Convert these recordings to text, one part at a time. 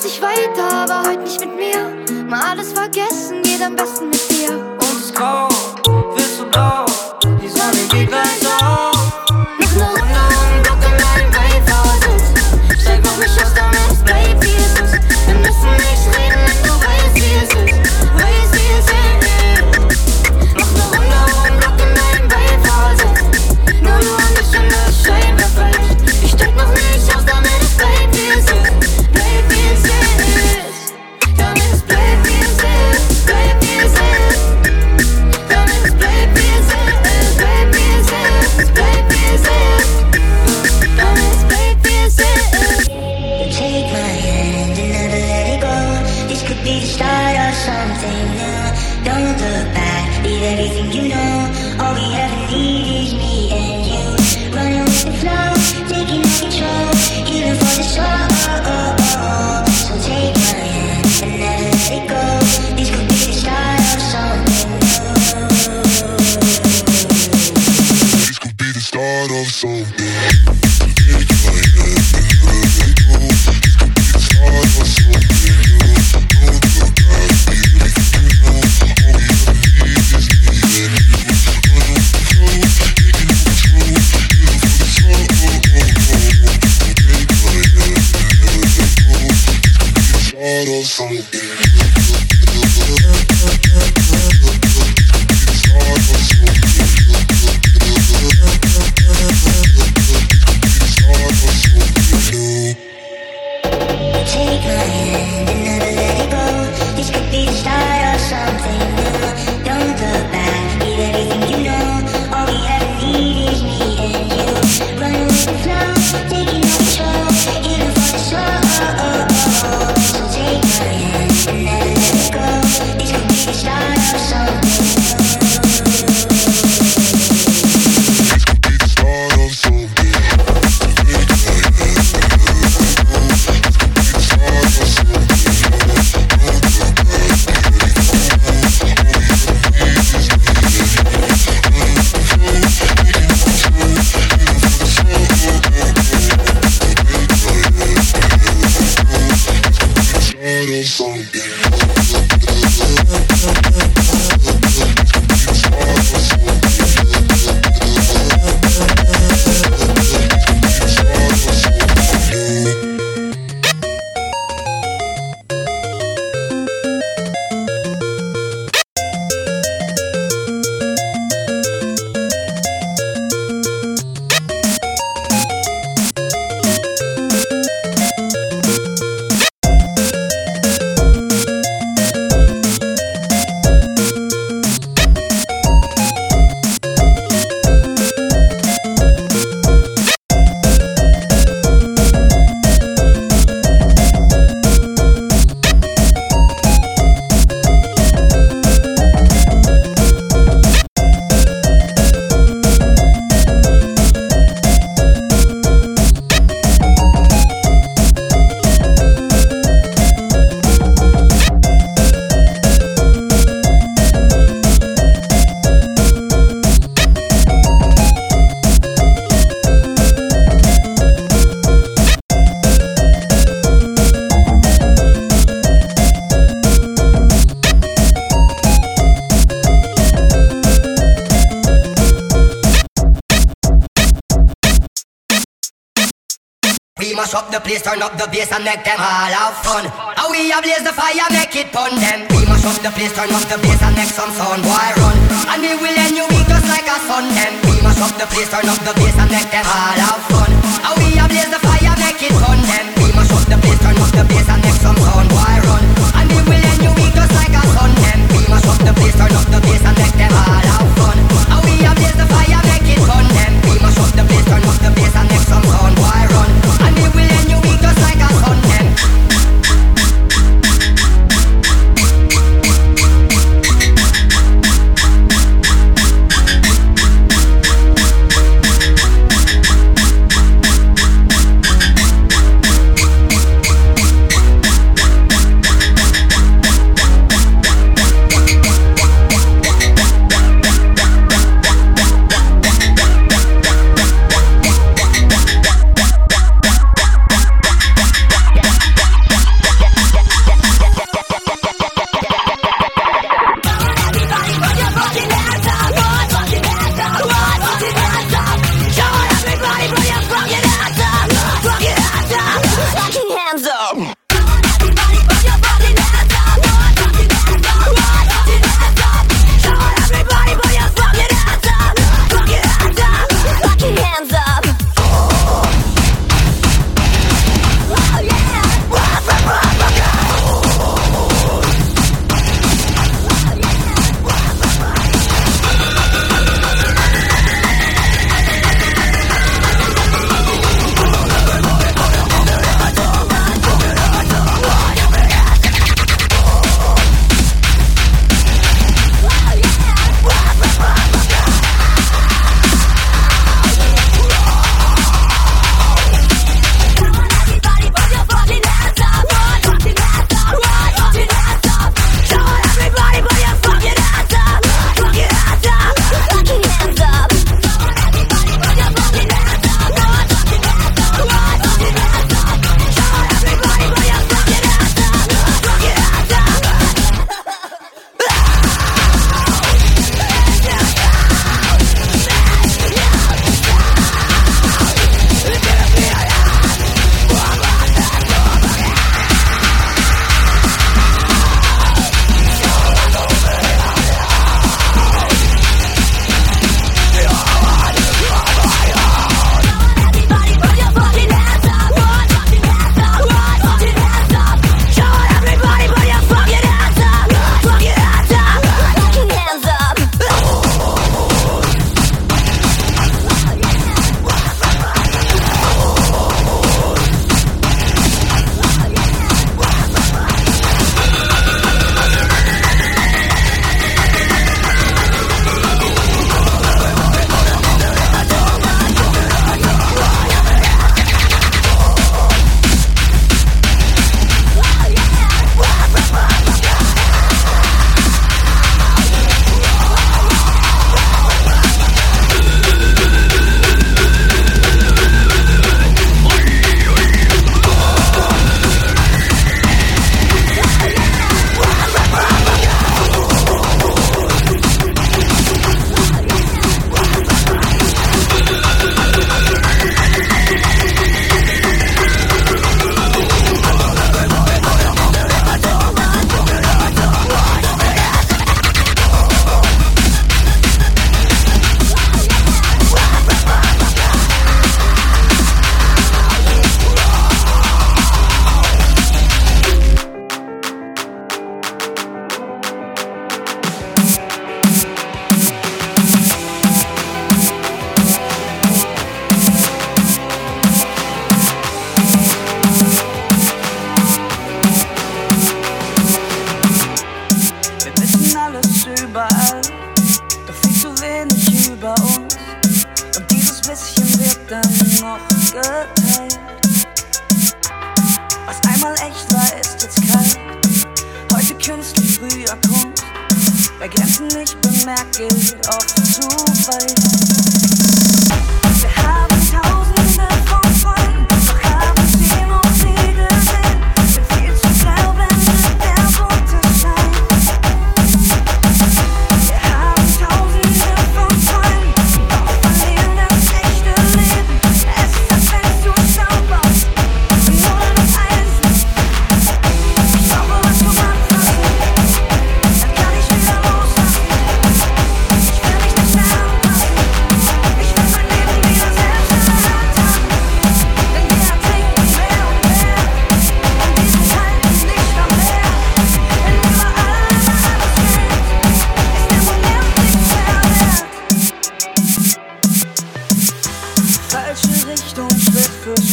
dreht sich weiter, aber heute nicht mit mir. Mal alles vergessen, geht am besten mit dir. Und es ist grau, willst du blau? Die Sonne geht gleich auf. Place, turn up the bass and make them all have fun. How we blaze the fire, make it pun them. We mash up the place, turn up the bass and make some sound, Why run. And we will end you just like a sun them. We mash up the place, turn up the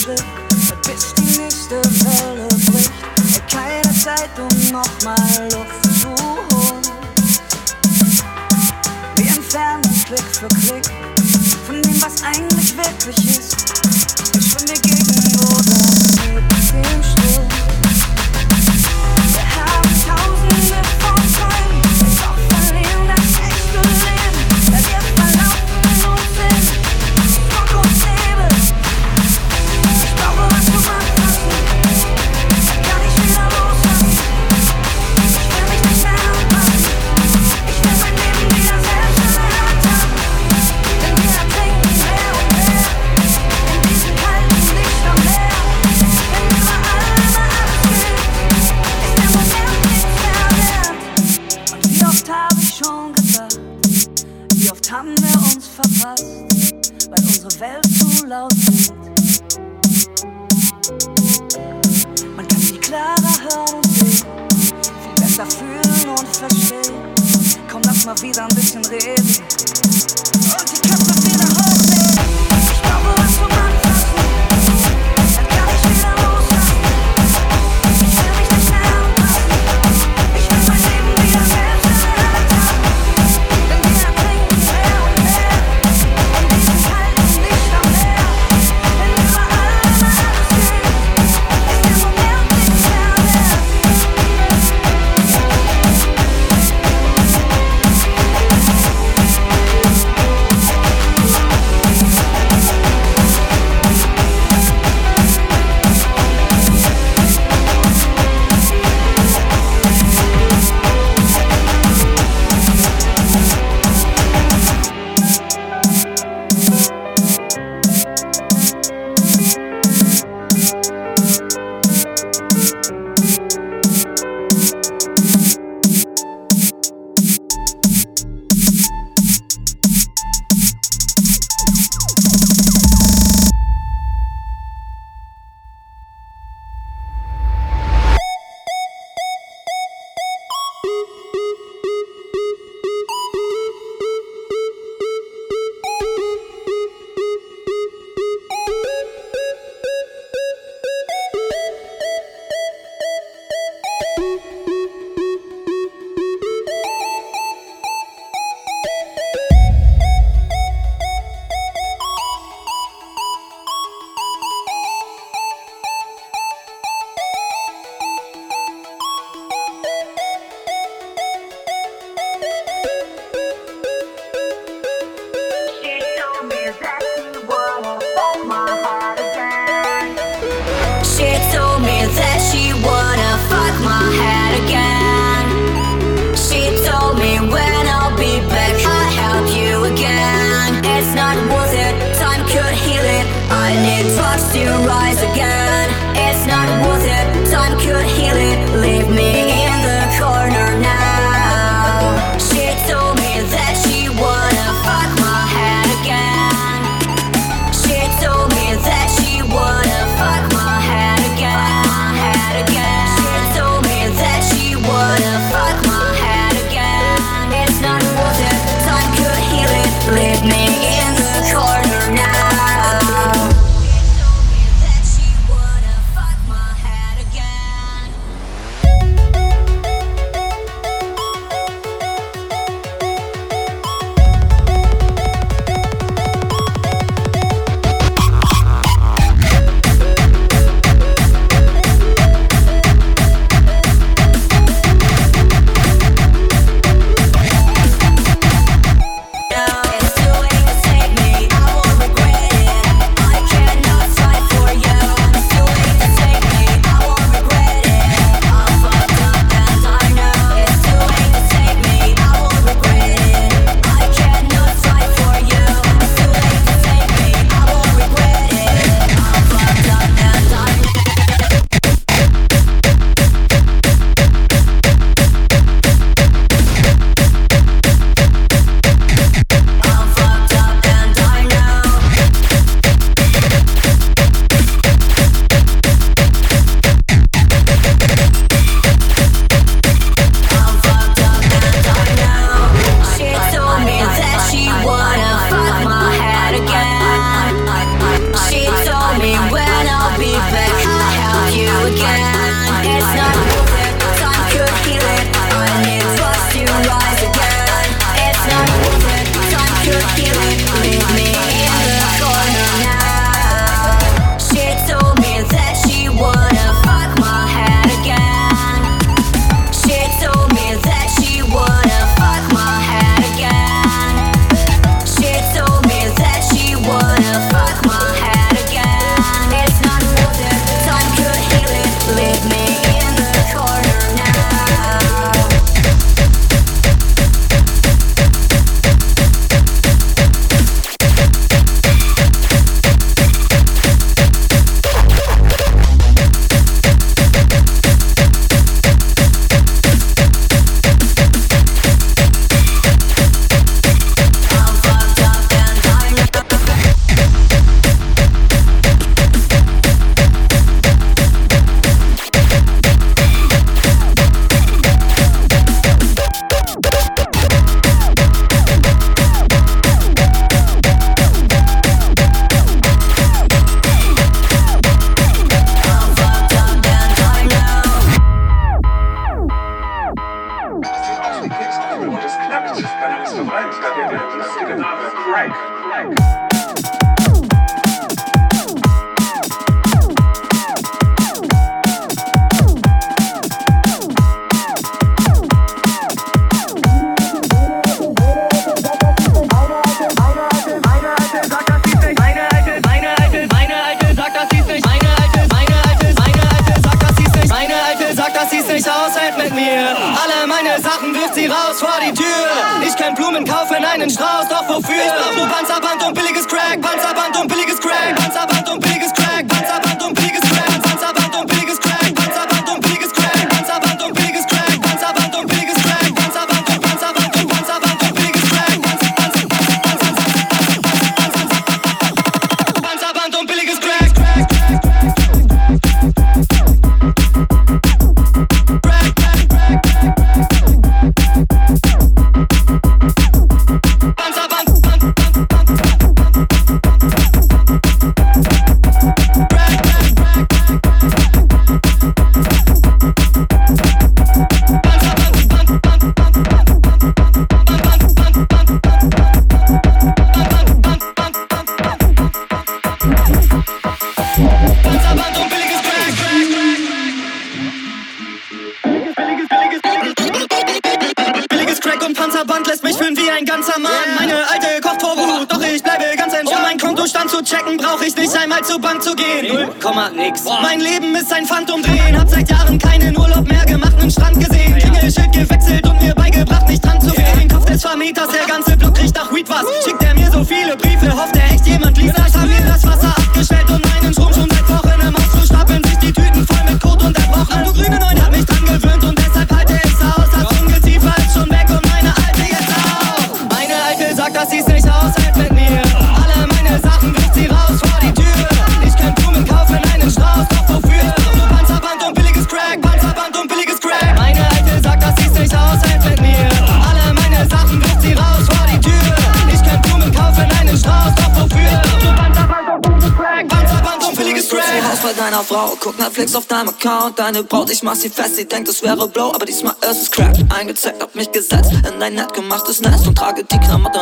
Brooklyn. Account Deine Braut, ich mach sie fest, sie denkt, es wäre Blow Aber diesmal ist es Crap. Eingezeigt, hab mich gesetzt in dein nett gemachtes Nest Und trage die Klamotten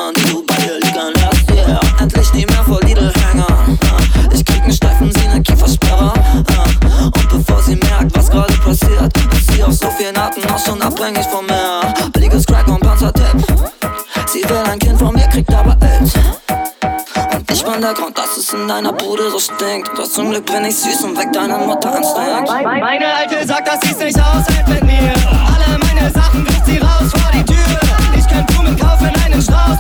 in deiner Bude so stinkt. Doch zum Glück bin ich süß und weg deine Mutter Instinkt. Meine Alte sagt, das sieht nicht aushält mit mir. Alle meine Sachen wirft sie raus vor die Tür. Ich kann Blumen kaufen, einen Strauß,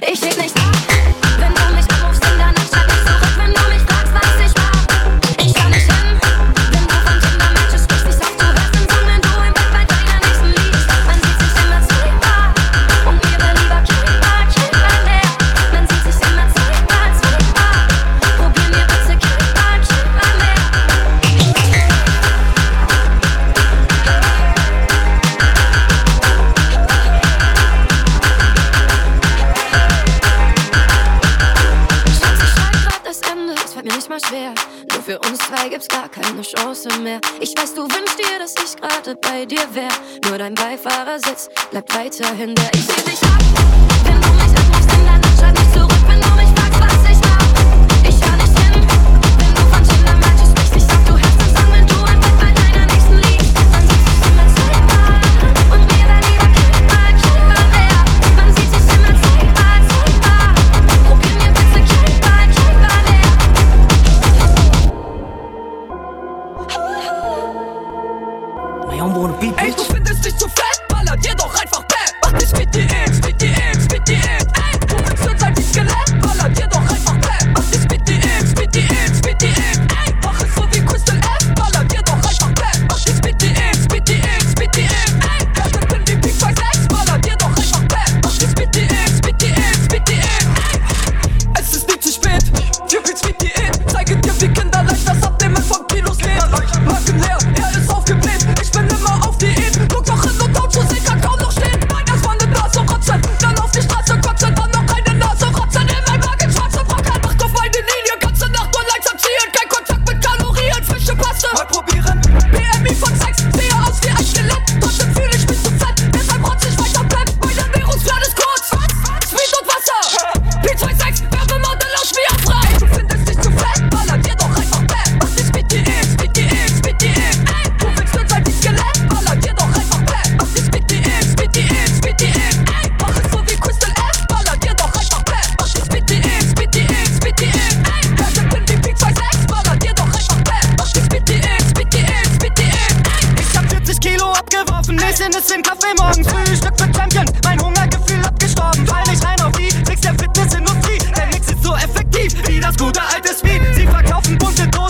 Ich schick nichts ab. bleibt weiterhin der Ich seh Märchen ist im Kaffee morgen früh. Stück mit Champion, mein Hungergefühl abgestorben. Fall nicht rein auf die Tricks der Fitnessindustrie. Denn nix ist so effektiv wie das gute alte Speed. Sie verkaufen bunte Dosen.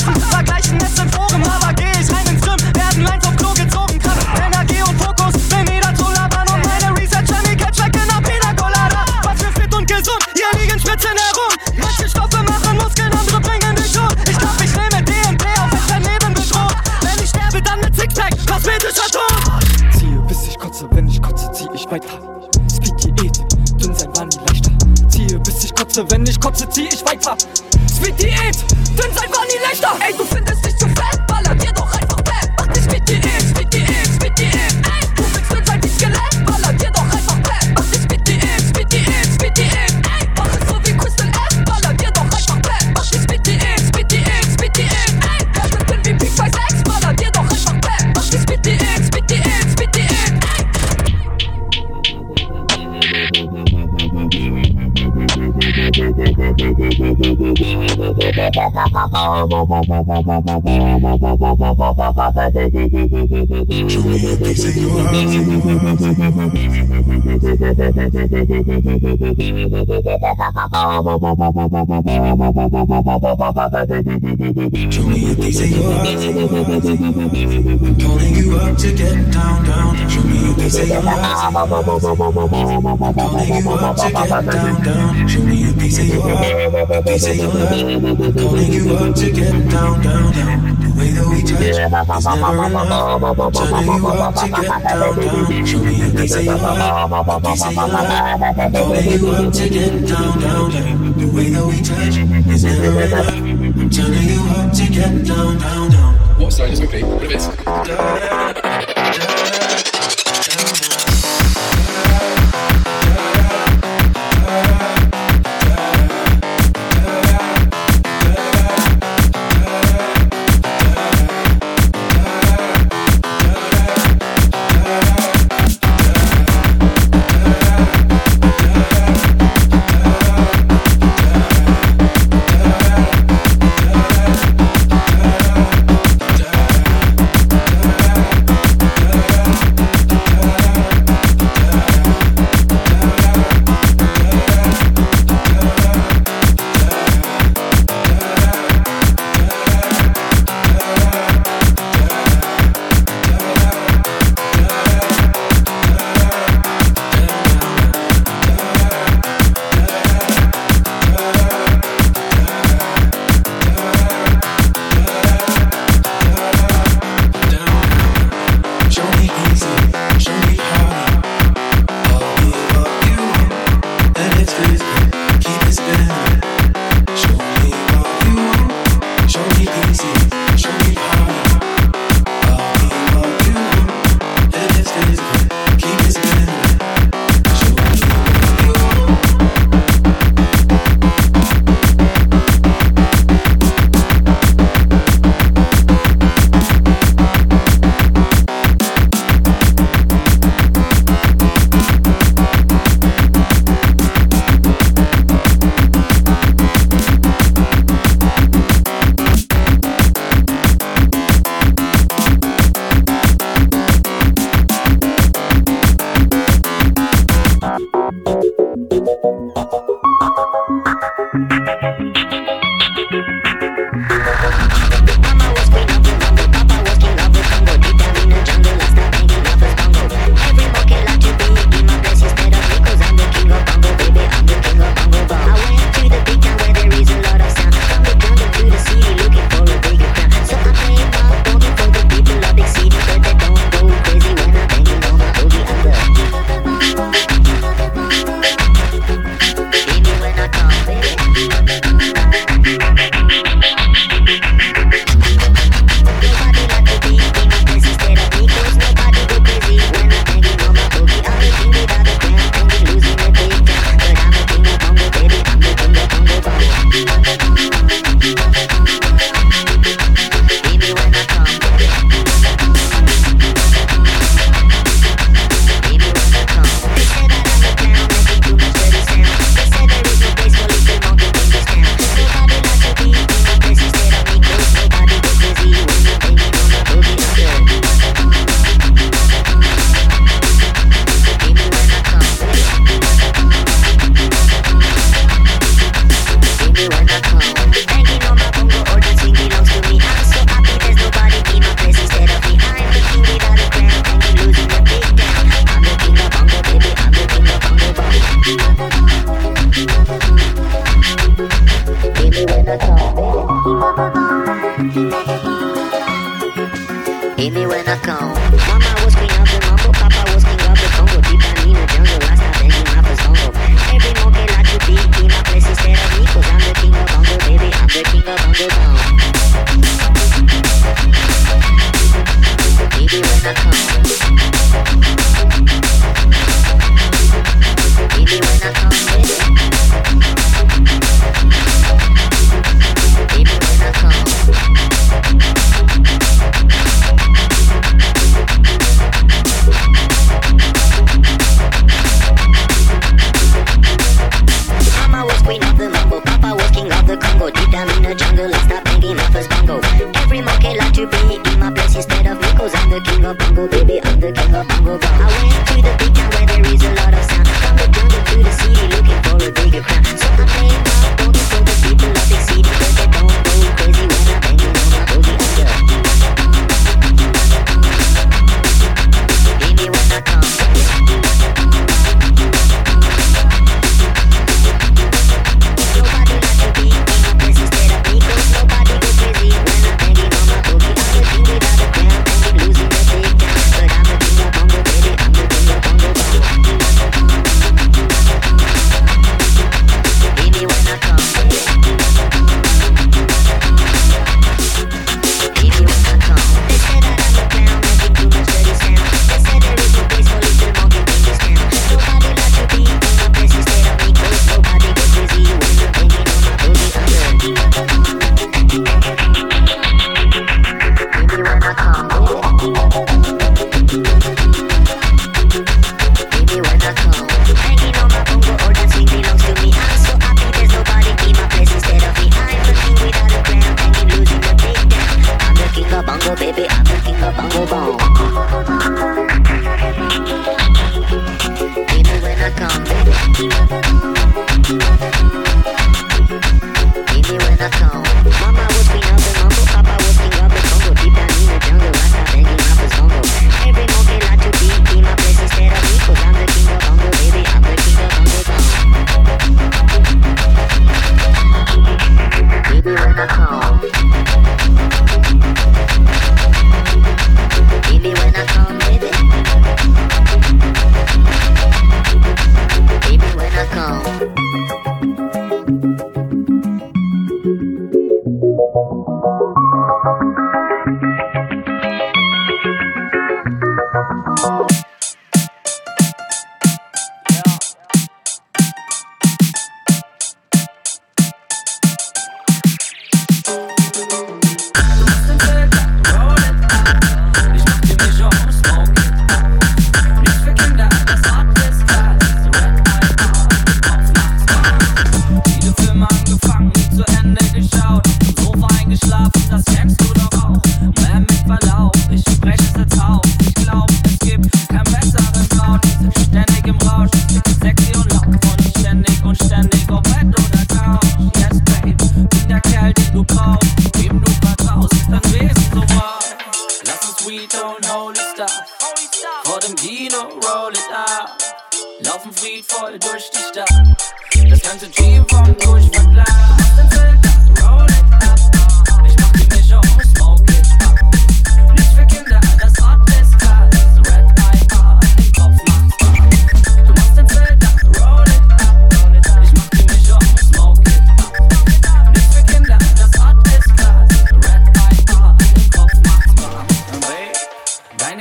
Kotze zieh ich Show me a piece of your heart. Calling you up to get down, down. Show me a piece of your heart. Calling you up to get down, down. Show me a piece of your heart. Piece of your heart. Calling you up to get down, down, down. The way that we touch is never enough. Turning you up to get down, down. Show me a piece of your heart, a piece of your life. Turning you up to get down, down, down. The way that we touch is never enough. I'm turning you up to get down, down, down. What? side is quickly. What if it's?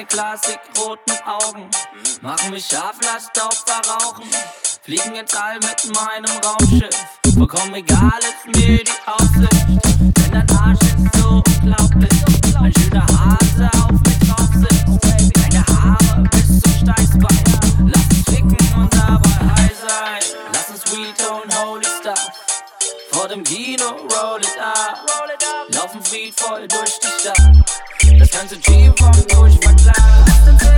plastikroten Augen. Machen mich scharf, lass doch verrauchen. Fliegen ins All mit meinem Raumschiff. Vollkommen egal ist mir die Aussicht. Denn dein Arsch ist so unglaublich. Ein schöner Hase auf mir drauf sitzt. Deine Haare bis zum Steißbein. Lass uns klicken und dabei high sein. Lass uns Retone Holy Stuff. Vor dem Kino roll it up. Laufen friedvoll durch die Stadt. Das ganze G-Wort durchverklagt.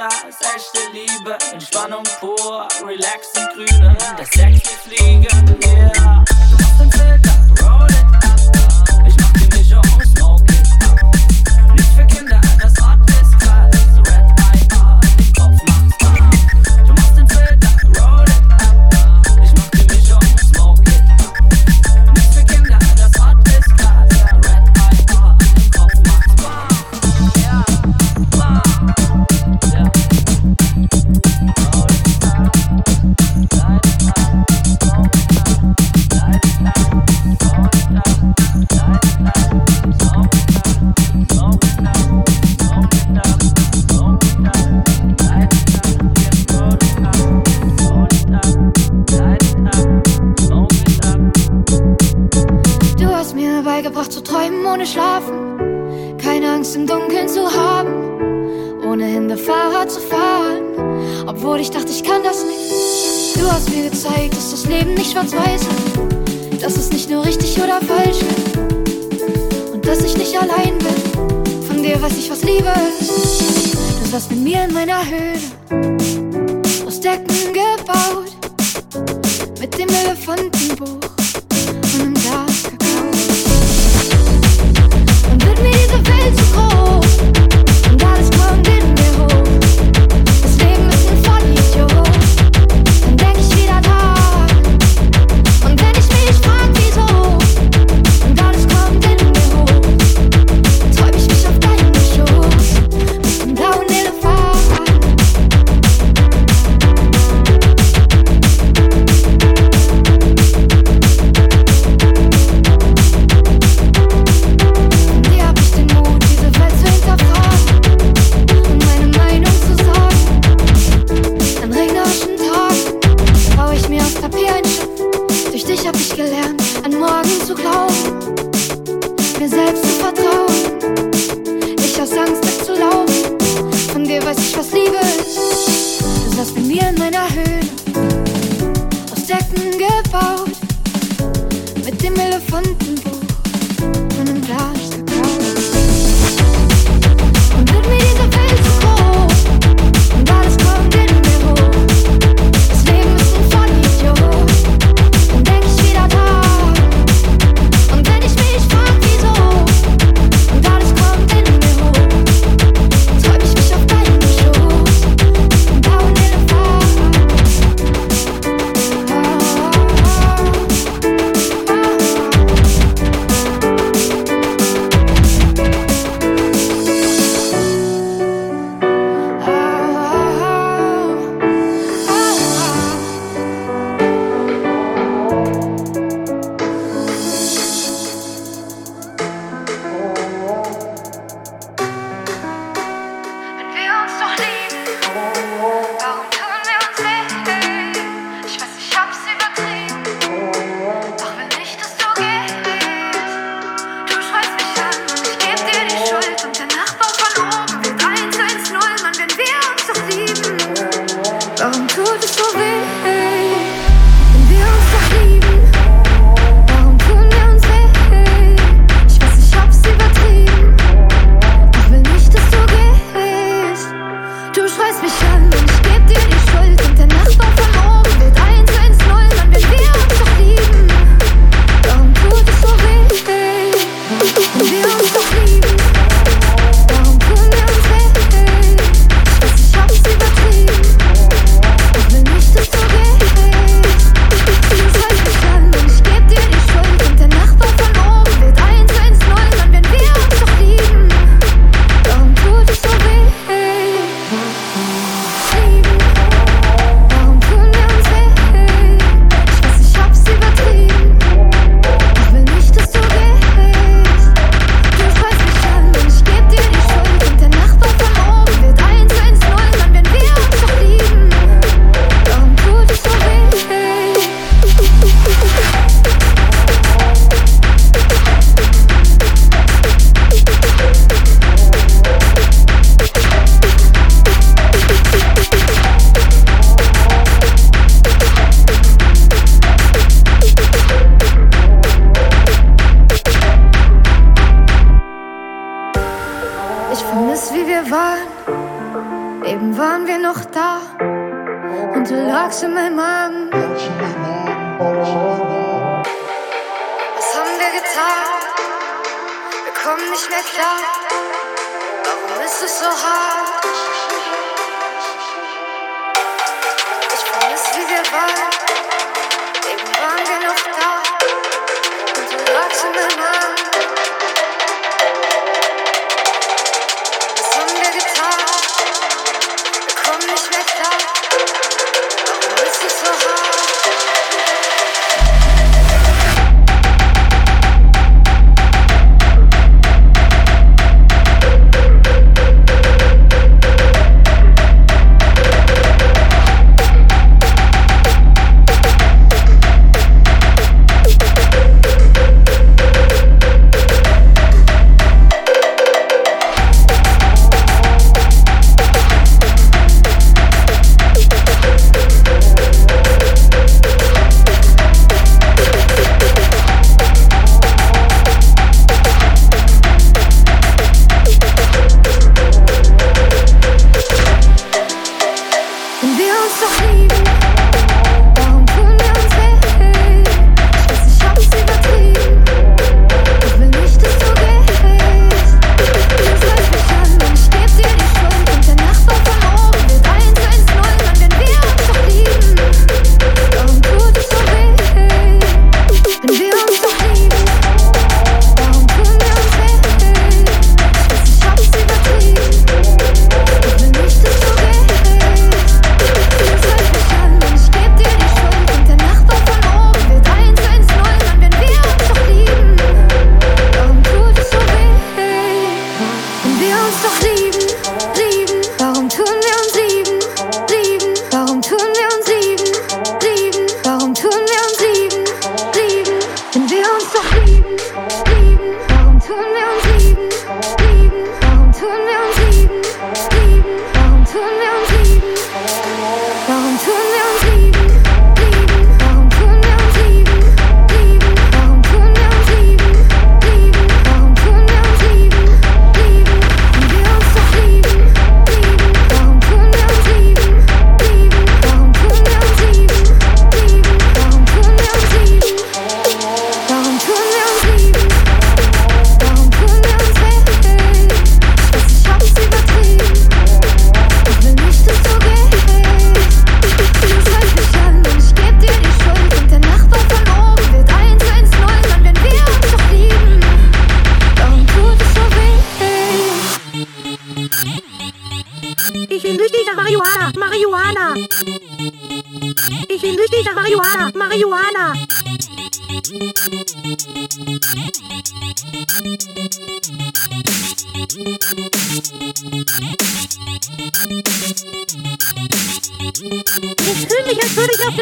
Extras, echte Liebe, Entspannung pur, relaxen grüne, das sexy Fliegen, yeah. wach zu träumen ohne Schlafen. Keine Angst im Dunkeln zu haben, ohne hinter Fahrrad zu fahren. Obwohl ich dachte, ich kann das nicht. Du hast mir gezeigt, dass das Leben nicht schwarz-weiß ist. Dass es nicht nur richtig oder falsch ist. Und dass ich nicht allein bin. Von dir weiß ich, was Liebe ist. Du saßt mit mir in meiner Höhle. Aus Decken gebaut. Mit dem Elefantenbuch.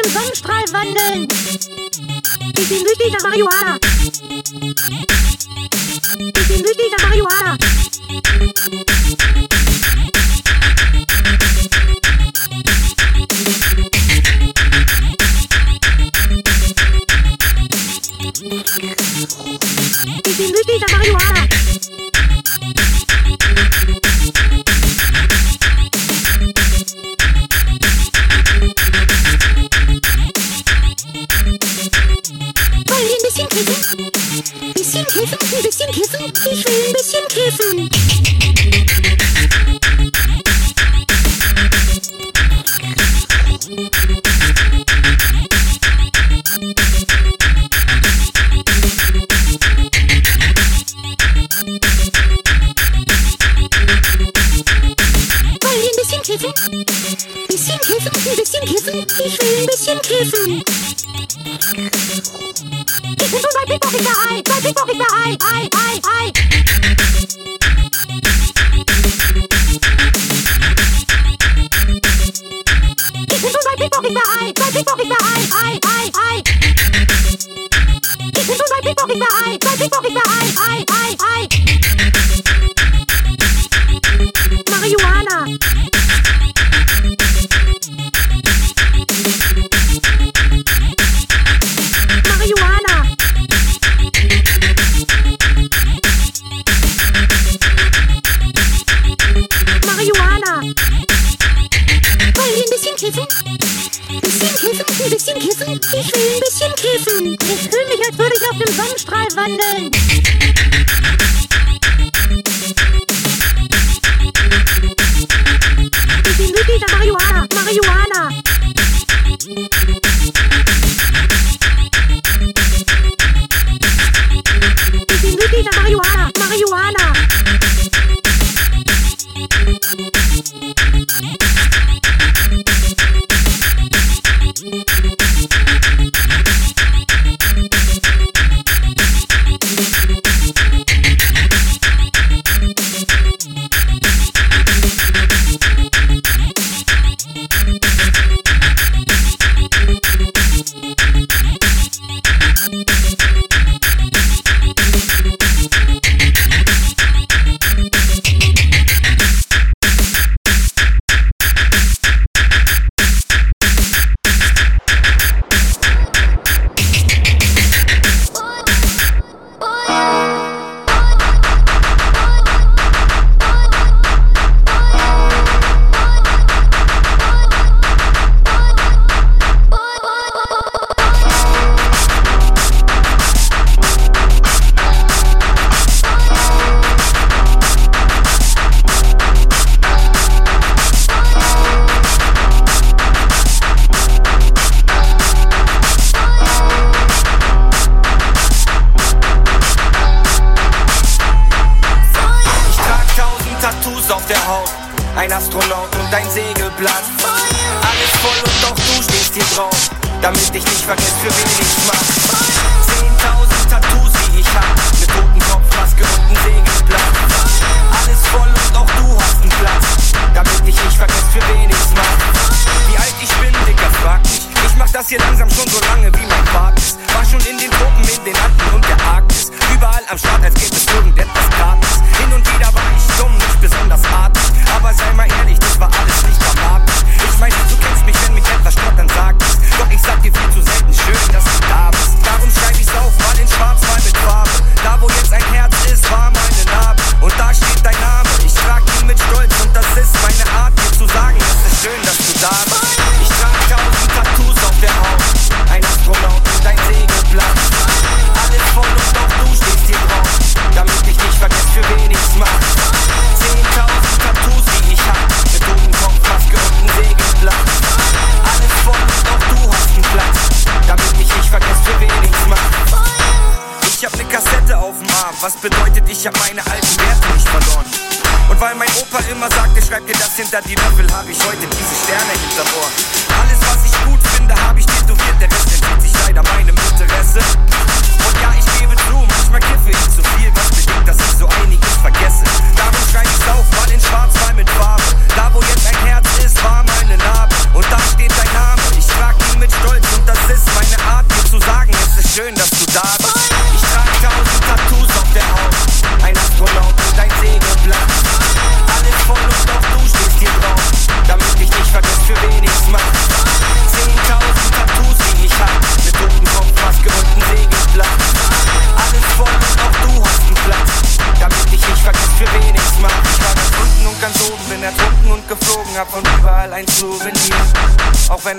im Sonnenstrahl wandeln. Ich bin süchtig Marihuana. Ich bin süchtig Marihuana. bisschen kiffen, ein bisschen kiffen, ich will ein bisschen kiffen. Marijuana. vergessen. Ich fühle mich, als würde ich auf dem Sonnenstrahl wandeln. Ich bin Luigi Marihuana. Marihuana.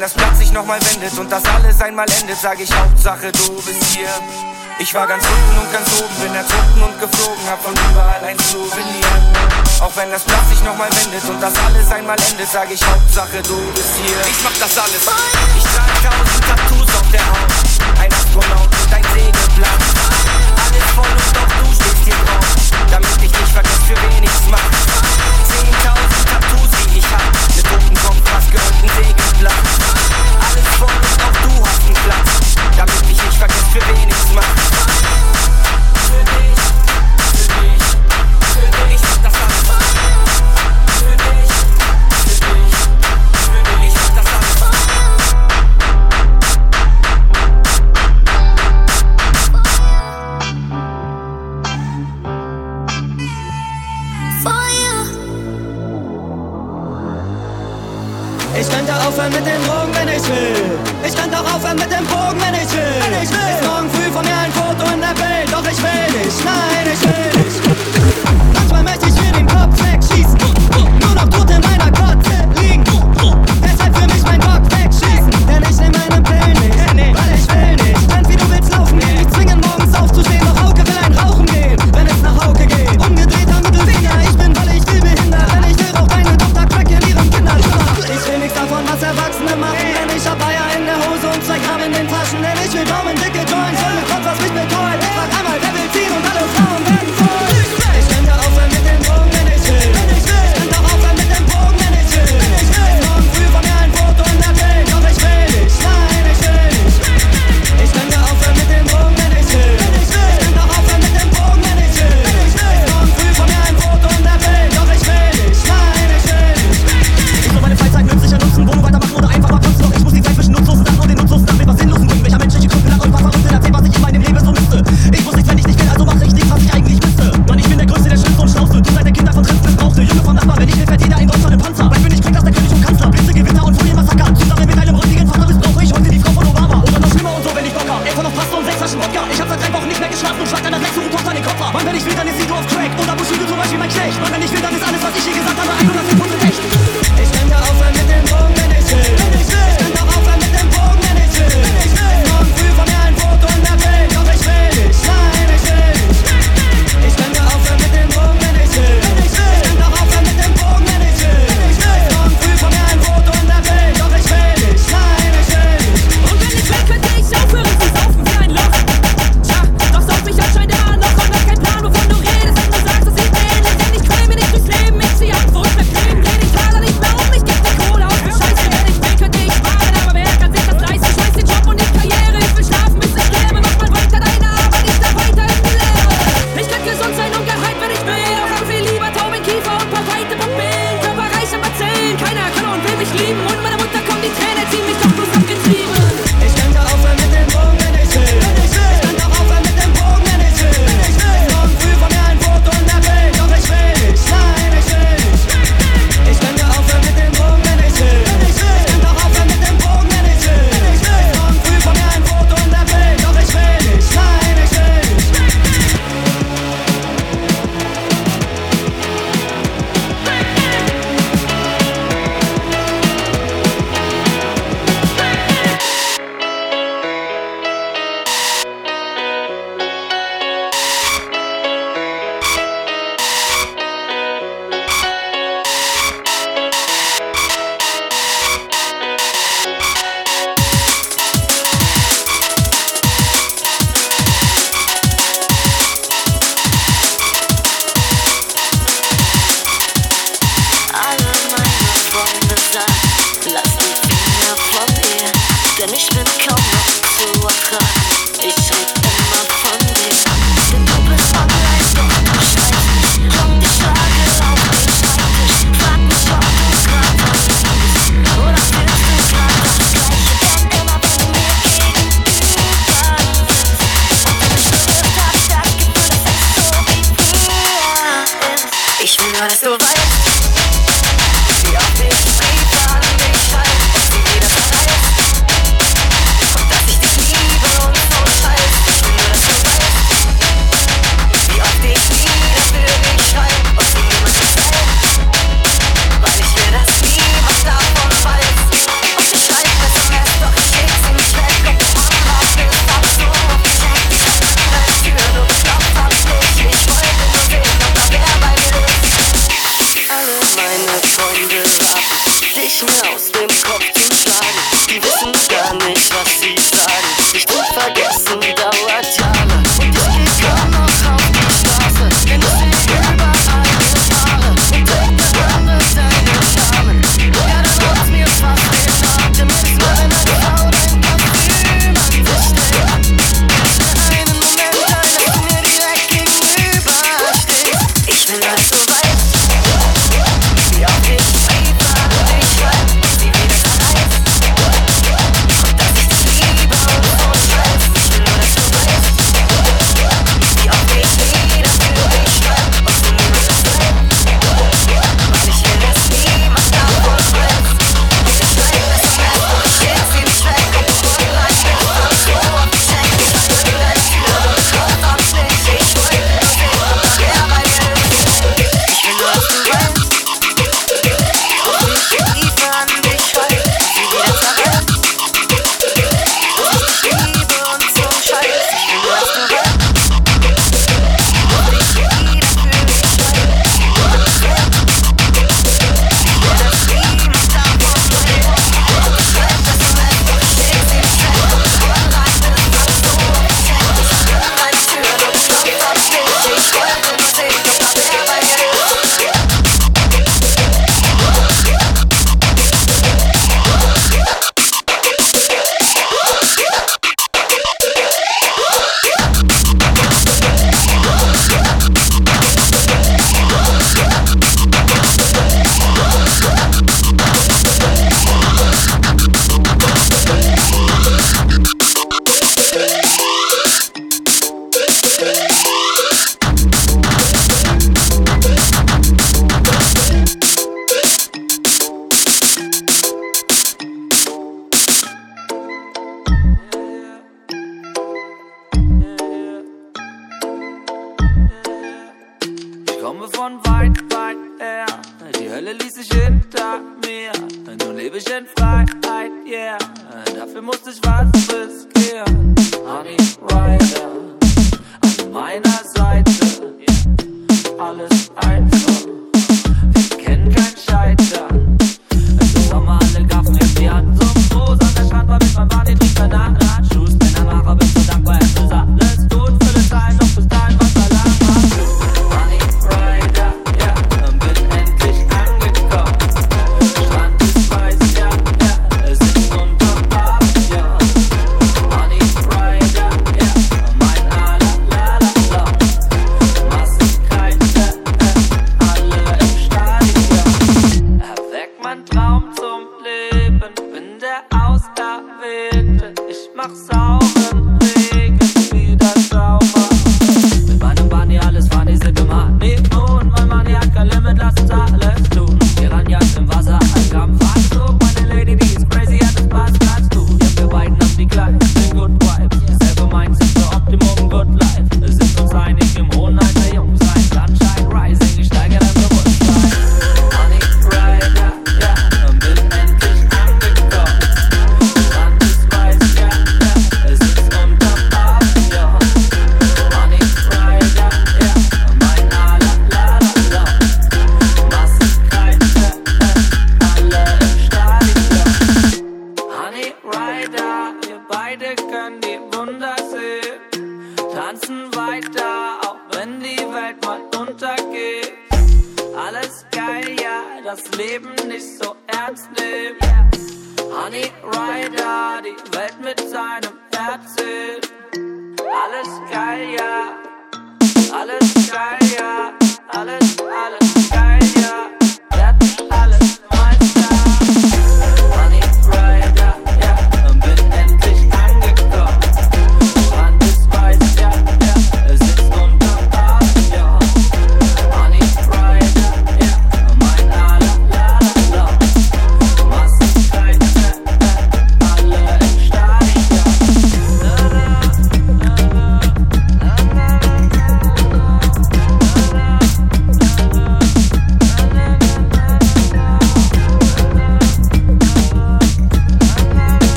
wenn das Blatt sich nochmal wendet und das alles einmal endet, sag ich Hauptsache du bist hier. Ich war ganz unten und ganz oben, bin erzogen und geflogen, hab von überall ein Souvenir. Auch wenn das Blatt sich nochmal wendet und das alles einmal endet, sag ich Hauptsache du bist hier. Ich mach das alles. Ich trage tausend Tattoos auf der Haut. Ein Astronaut und ein Segelblatt. Alles voll und auch du stehst hier drauf, damit ich dich vergesse, für wen ich's mach. hast gehört ein Segenblatt. Alles von uns, auch du hast einen Platz, damit ich nicht vergesse, für wen ich's mach. mit den Drogen, wenn ich will. Ich kann doch aufhören mit dem Bogen, wenn ich will. Wenn ich will.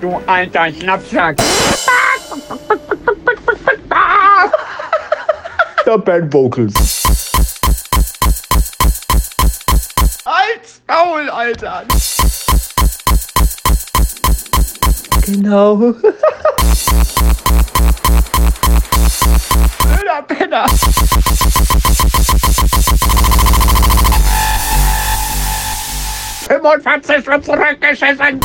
du alter Schnapsack. The Band Vocals. Als Maul, Alter. Genau. Blöder Penner. Fünfundvierzig wird zurückgeschissen.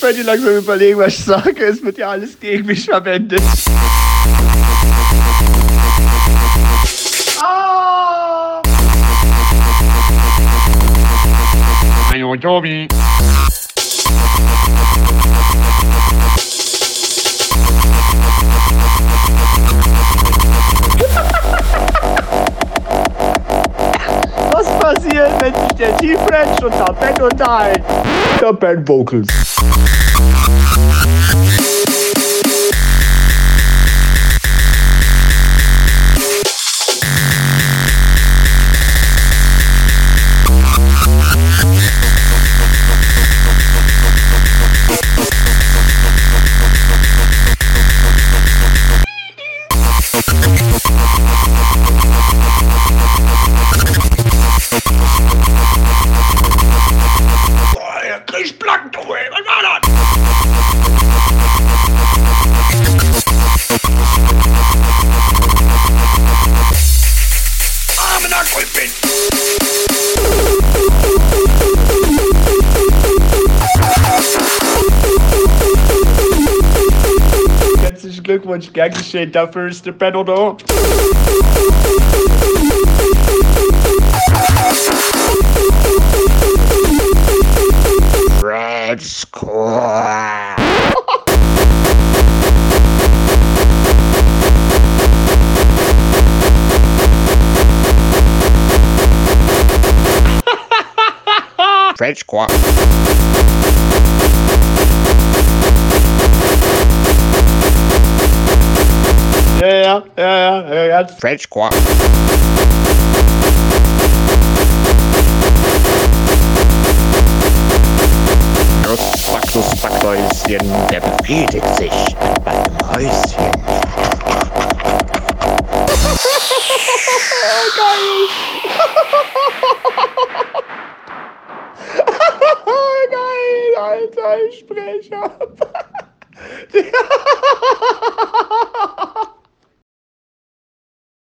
Sollte langsam überlegen, was ich sage. Es wird ja alles gegen mich verwendet. Ah! Hallo Tobi. Was passiert, wenn sich der T-French und der Ben unterhalten? Der Ben Vocals. Thank you. onde quer Duffers chegue pedal. Red Squad. French Squad. ja, ja, ja, ja. French Quark. Backdusbackhäuschen, der befriedigt sich beim Häuschen. Geil! Geil, alter Sprecher!